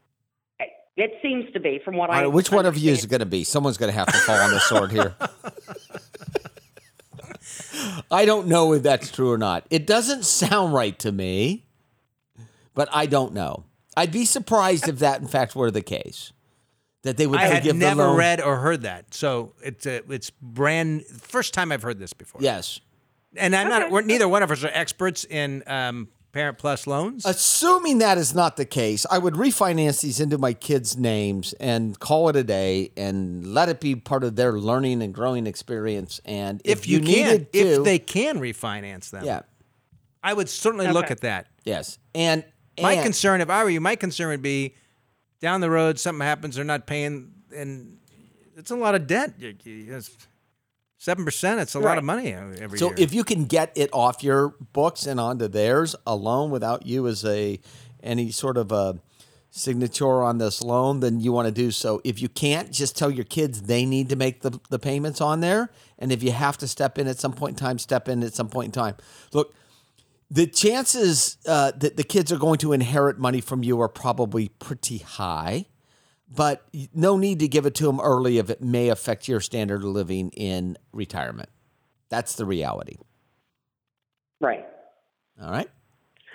it seems to be from what All I. right, which one of you is understand. going to be? Someone's going to have to fall on the sword here. I don't know if that's true or not. It doesn't sound right to me, but I don't know. I'd be surprised if that, in fact, were the case. That they would I had forgive never loan. read or heard that, so it's a, it's brand first time I've heard this before. Yes. and I'm not. Okay. We're, neither one of us are experts in um, Parent Plus loans. Assuming that is not the case, I would refinance these into my kids' names and call it a day and let it be part of their learning and growing experience. And if, if you, can, needed to, if they can refinance them, yeah, I would certainly look at that. yes, and My concern, if I were you, my concern would be down the road something happens, they're not paying, and it's a lot of debt. Seven percent, it's a lot of money every So year. if you can get it off your books and onto theirs alone without you as a any sort of a signature on this loan, then you want to do so. If you can't, just tell your kids they need to make the, the payments on there. And if you have to step in at some point in time, step in at some point in time. Look, the chances uh, that the kids are going to inherit money from you are probably pretty high, but no need to give it to them early if it may affect your standard of living in retirement. That's the reality. Right. All right.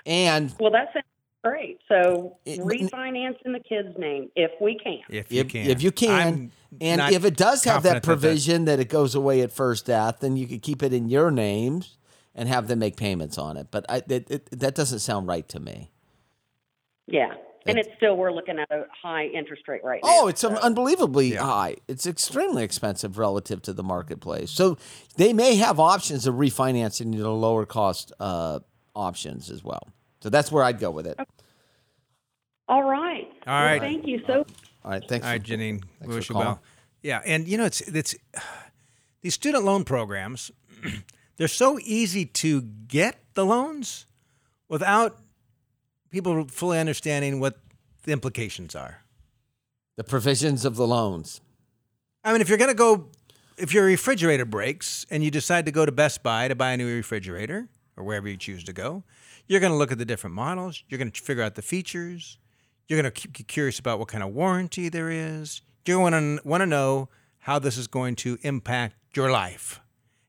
And Well, that sounds great. So It- refinance in the kid's name if we can. If you if, can, if you can, I'm and if it does have that confident provision that, it goes away at first death, then you could keep it in your names and have them make payments on it. But I, it, it, that doesn't sound right to me. Yeah. And it's still we're looking at a high interest rate right now. Oh, it's um, so- unbelievably Yeah. high. It's extremely expensive relative to the marketplace. So they may have options of refinancing to lower cost uh, options as well. So that's where I'd go with it. All right. All right. Well, thank you so All right, thanks. All right, for- Janine, we for wish you calling. well. Yeah, and you know it's it's these student loan programs. They're so easy to get the loans without people fully understanding what the implications are. the provisions of the loans. I mean, if you're going to go, if your refrigerator breaks and you decide to go to Best Buy to buy a new refrigerator or wherever you choose to go, you're going to look at the different models. You're going to figure out the features. You're going to keep curious about what kind of warranty there is. You're going to want to know how this is going to impact your life.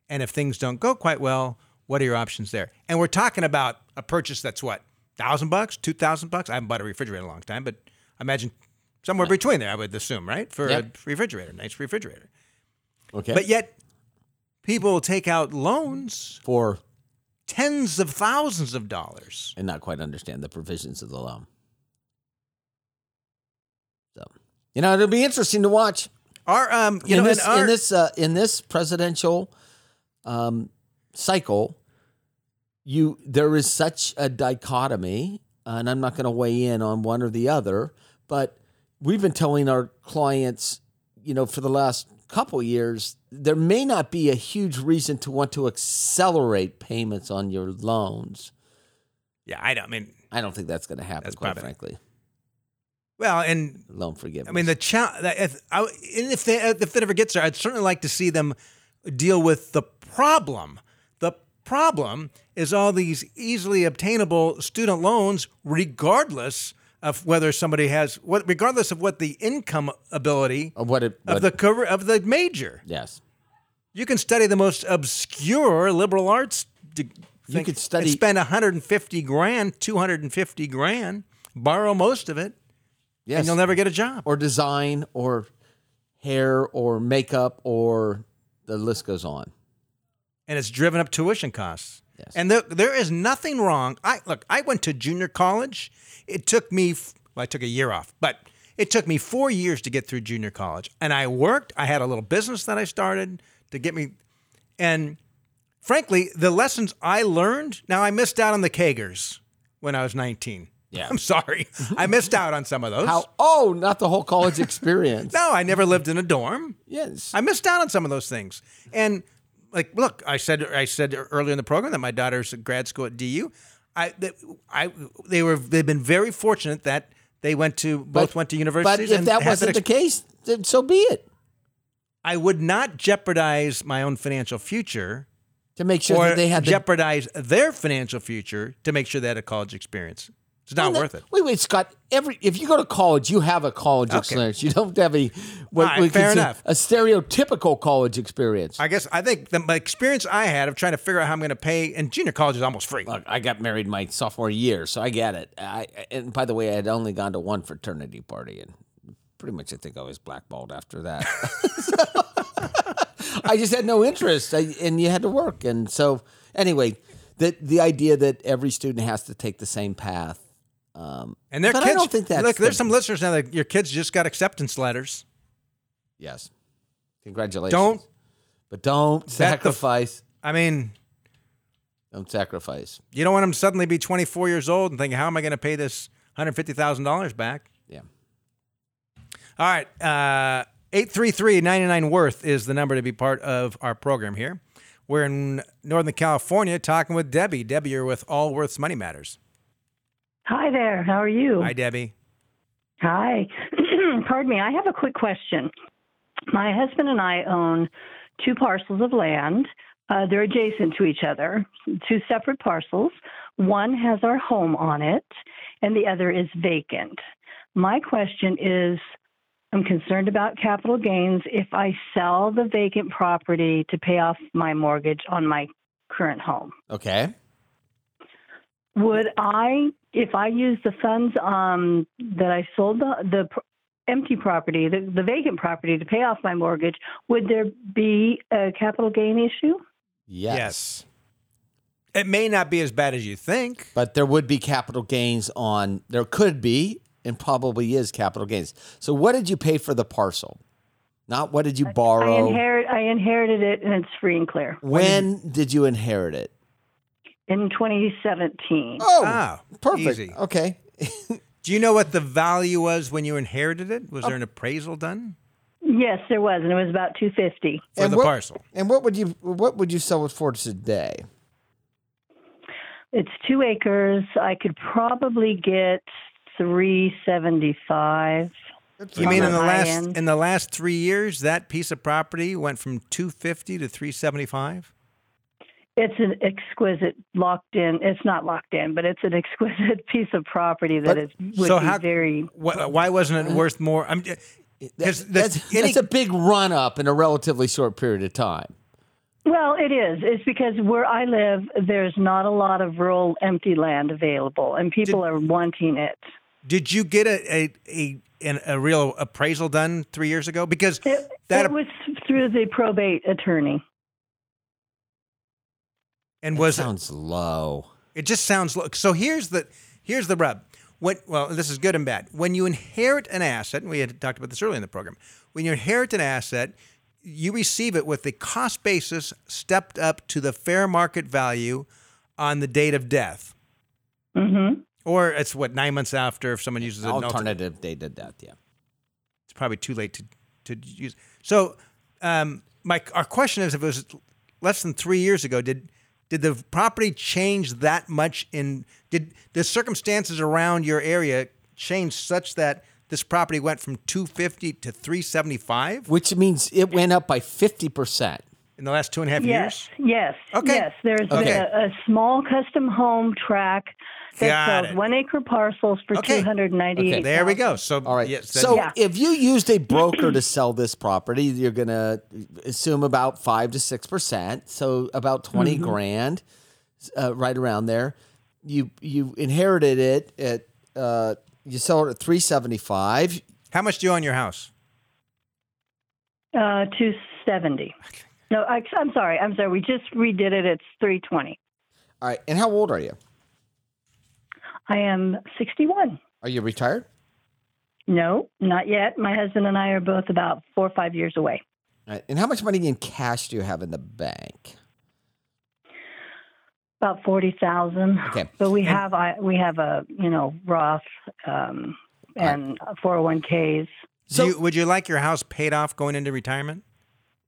And if things don't go quite well, what are your options there? And we're talking about a purchase that's what, thousand bucks, two thousand bucks? I haven't bought a refrigerator in a long time, but I imagine somewhere between there, I would assume, right? For Yep. a refrigerator, nice refrigerator. Okay. But yet, people take out loans, for tens of thousands of dollars. and not quite understand the provisions of the loan. So, you know, it'll be interesting to watch. Our, um, you in know, this our, in this uh, in this presidential um, cycle, you there is such a dichotomy, and I'm not going to weigh in on one or the other, but we've been telling our clients, you know, for the last couple years, there may not be a huge reason to want to accelerate payments on your loans. yeah, I don't. I mean, I don't think that's going to happen, quite probably- frankly. well, and Loan forgiveness. I mean the challenge. If, I- if they if that ever gets there, I'd certainly like to see them deal with the problem. Problem is all these easily obtainable student loans, regardless of whether somebody has what, regardless of what the income ability Of what it, of the cover of the major. yes. You can study the most obscure liberal arts. De- You could study- and spend 150 grand, 250 grand, borrow most of it, Yes. and you'll never get a job. or design or hair or makeup or the list goes on. And it's driven up tuition costs. Yes. And there, there is nothing wrong. I look. I went to junior college. It took me. Well, I took a year off, but it took me four years to get through junior college. And I worked. I had a little business that I started to get me. And frankly, the lessons I learned. Now I missed out on the Kagers when I was 19. Yeah. I'm sorry. I missed out on some of those. How? Oh, not the whole college experience. No, I never lived in a dorm. Yes. I missed out on some of those things. And like, look, I said I said earlier in the program that my daughter's at grad school at DU. I that I they were they've been very fortunate that they went to both went to university. But if that wasn't the case, then so be it. I would not jeopardize my own financial future To make sure or that they had the jeopardize their financial future to make sure they had a college experience. It's not Well, worth it. Wait, wait, Scott. Every if you go to college, you have a college Okay. experience. You don't have a what right, fair enough. a stereotypical college experience. I guess I think the my experience I had of trying to figure out how I'm going to pay, and junior college is almost free. Look, I got married my sophomore year, so I get it. I, and by the way, I had only gone to one fraternity party, and pretty much I think I was blackballed after that. I just had no interest, I, and you had to work, and so anyway, the the idea that every student has to take the same path. Um, And their but kids. I don't think that's look. There's the- some listeners now that your kids just got acceptance letters. yes, congratulations. Don't but don't the- sacrifice. I mean, don't sacrifice. you don't want them to suddenly be 24 years old and think, how am I going to pay this $150,000 back? Yeah. All right. Uh, 833-99 Worth is the number to be part of our program here. We're in Northern California talking with Debbie. Debbie, you're with Allworth's Money Matters. Hi there. How are you? Hi, Debbie. Hi. Pardon me. I have a quick question. My husband and I own two parcels of land. Uh, they're adjacent to each other, two separate parcels. One has our home on it, and the other is vacant. My question is I'm concerned about capital gains if I sell the vacant property to pay off my mortgage on my current home. Okay. Would I, if I use the funds um, that I sold the, the pr- empty property, the, the vacant property to pay off my mortgage, would there be a capital gain issue? Yes. It may not be as bad as you think. But there would be capital gains on, there could be, and probably is capital gains. So, what did you pay for the parcel? Not what did you I borrow? inherit, I inherited it, and it's free and clear when did you inherit it? In 2017. Oh, Ah, perfect. easy. Okay. Do you know what the value was when you inherited it? Was there an appraisal done Yes, there was, and it was about 250. for And the what- parcel? And what would you what would you sell it for today? It's two acres. I could probably get 375. You mean in the the last end. in the last three years that piece of property went from two fifty to three seventy five? It's an exquisite locked in. It's not locked in, but it's an exquisite piece of property that But- is would So be how- very. Why, why wasn't it worth more? I'm eh, because That's, any, that's a big run up in a relatively short period of time. Well, it is. It's because where I live, there's not a lot of rural empty land available, and people are wanting it. did you get a a, a an, a real appraisal done three years ago? Because It, that it was through the probate attorney. And was it, Sounds low. it just sounds low. so. Here's the here's the rub. What well, this is good and bad. When you inherit an asset, and we had talked about this earlier in the program. When you inherit an asset, you receive it with the cost basis stepped up to the fair market value on the date of death, Mm-hmm. or it's what nine months after if someone uses an alternate. Alternative date of death. Yeah. It's probably too late to to use. So, um, my our question is, if it was less than three years ago, did did the property change that much? In did the circumstances around your area change such that this property went from two fifty to three seventy five Which means it went up by fifty percent. in the last two and a half Yes, years? yes, yes. Okay. yes. There's Okay. a, a small custom home track that Got sells it. one acre parcels for Okay. two hundred ninety-eight. Okay, There we go. So, All right. yes, so Yeah. if you used a broker to sell this property, you're going to assume about five to six percent. So about 20 Mm-hmm. grand, uh, right around there. You you inherited it at uh, you sold it at three seventy five. how much do you own your house? Uh, two seventy. No, I, I'm sorry. I'm sorry. We just redid it. It's three twenty. All right. And how old are you? I am sixty-one. Are you retired? No, not yet. My husband and I are both about four or five years away. All right. And how much money in cash do you have in the bank? About forty thousand. Okay. But we have I we have a you know Roth um, and four hundred one ks. So- you, would you like your house paid off going into retirement?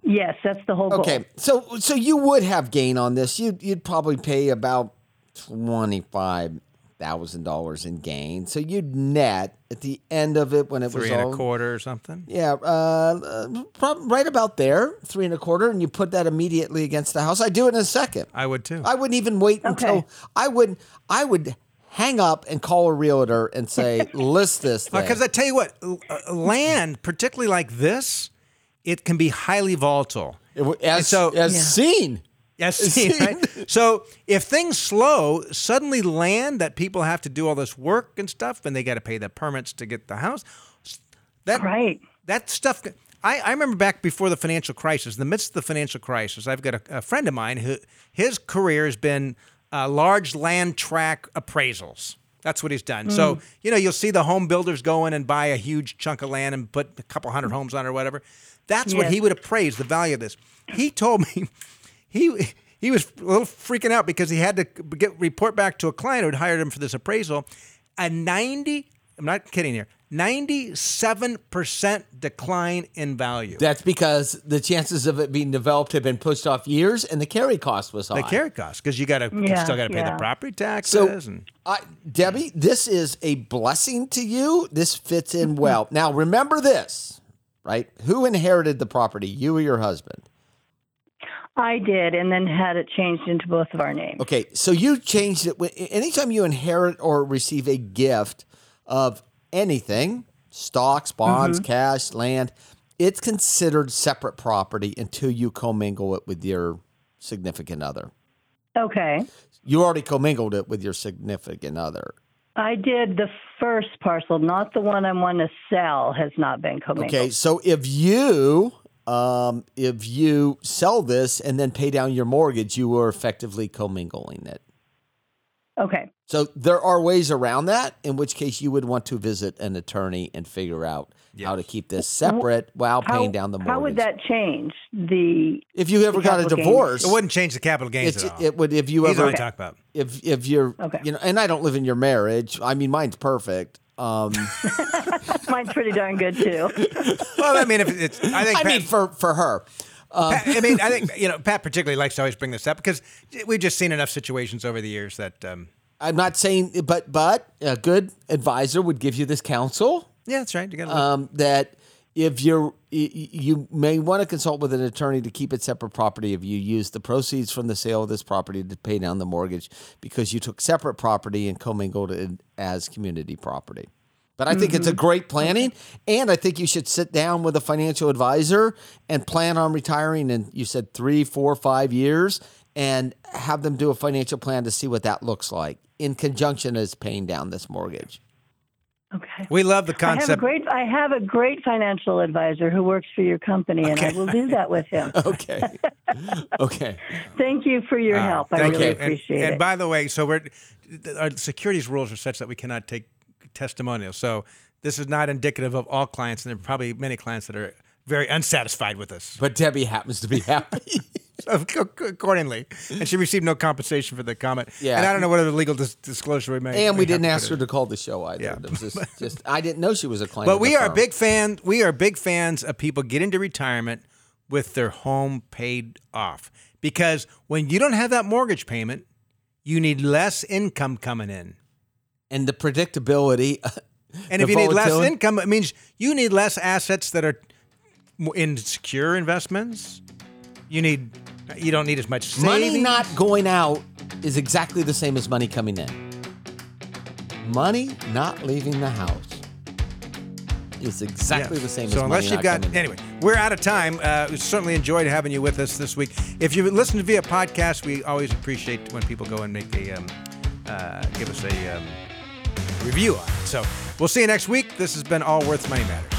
Yes, that's the whole goal. Okay, so so you would have gain on this. You'd you'd probably pay about twenty five thousand dollars in gain. So you'd net at the end of it when it Three was and all a quarter or something? yeah, uh, right about there, three and a quarter, and you put that immediately against the house. I do it in a second. I would too. I wouldn't even wait until I would I would hang up and call a realtor and say list this. Because I tell you what, uh, land, particularly like this, it can be highly volatile. It as, so- as Yeah. seen. Yes, right? So if things slow, suddenly land that people have to do all this work and stuff, and they got to pay the permits to get the house. That Right. that stuff. I, I remember back before the financial crisis, in the midst of the financial crisis, I've got a, a friend of mine who his career has been uh, large land track appraisals. That's what he's done. So you know, you'll see the home builders go in and buy a huge chunk of land and put a couple hundred homes on it or whatever. That's what he would appraise the value of this. He told me he he was a little freaking out because he had to get report back to a client who had hired him for this appraisal. A ninety, I'm not kidding here, 97% decline in value. That's because the chances of it being developed have been pushed off years, and the carry cost was high. the carry cost because you got to Yeah, still got to pay the property taxes So, and I, Debbie, this is a blessing to you. This fits in well. Now, remember this, right? Who inherited the property, you or your husband? I did, and then had it changed into both of our names. Okay, so you changed it. Anytime you inherit or receive a gift of anything, stocks, bonds, mm-hmm. cash, land, it's considered separate property until you commingle it with your significant other. Okay. You already commingled it with your significant other. I did the first parcel, not the one I'm want to sell, has not been commingled. Okay, so if you um, if you sell this and then pay down your mortgage, you are effectively commingling it. Okay. So there are ways around that, in which case you would want to visit an attorney and figure out how to keep this separate while How, paying down the mortgage. how would that change the? if you ever got a capital gains? divorce, it wouldn't change the capital gains at all. it would if you He's ever what I talk about. if if you're Okay. you know, and I don't live in your marriage. I mean, mine's perfect. Um, Mine's pretty darn good too. Well, I mean, if it's, I think I mean, Pat- for for her. Um, Pat- I mean, I think you know Pat particularly likes to always bring this up because we've just seen enough situations over the years that um, I'm not saying, but but a good advisor would give you this counsel. yeah, that's right. You got um, that if you're you may want to consult with an attorney to keep it separate property if you use the proceeds from the sale of this property to pay down the mortgage because you took separate property and commingled it as community property. But I think it's a mm-hmm. great planning, and I think you should sit down with a financial advisor and plan on retiring in you said three, four, five years, and have them do a financial plan to see what that looks like in conjunction as paying down this mortgage. Okay. we love the I have a concept. great I have a great financial advisor who works for your company, and I will do that with him. Okay. okay. Thank you for your Uh, help. I really you. Appreciate and, it. And by the way, so we're our securities rules are such that we cannot take testimonials. So this is not indicative of all clients, and there are probably many clients that are very unsatisfied with us. But Debbie happens to be happy. Accordingly, and she received no compensation for the comment. Yeah. and I don't know what other legal dis- disclosure we made. and we didn't ask her to call the show either. Yeah. It was just, just I didn't know she was a client. But we are big fan. We are big fans of people get into retirement with their home paid off because when you don't have that mortgage payment, you need less income coming in. and the predictability. And the if you need less income, it means you need less assets that are in secure investments. You need you don't need as much savings. money not going out is exactly the same as money coming in. Money not leaving the house is exactly Yeah. the same So as unless you've got anyway, we're out of time. Uh, we certainly enjoyed having you with us this week. If you listen to via podcast, we always appreciate when people go and make a um, uh, give us a um, review on it. So we'll see you next week. This has been Allworth Money Matters.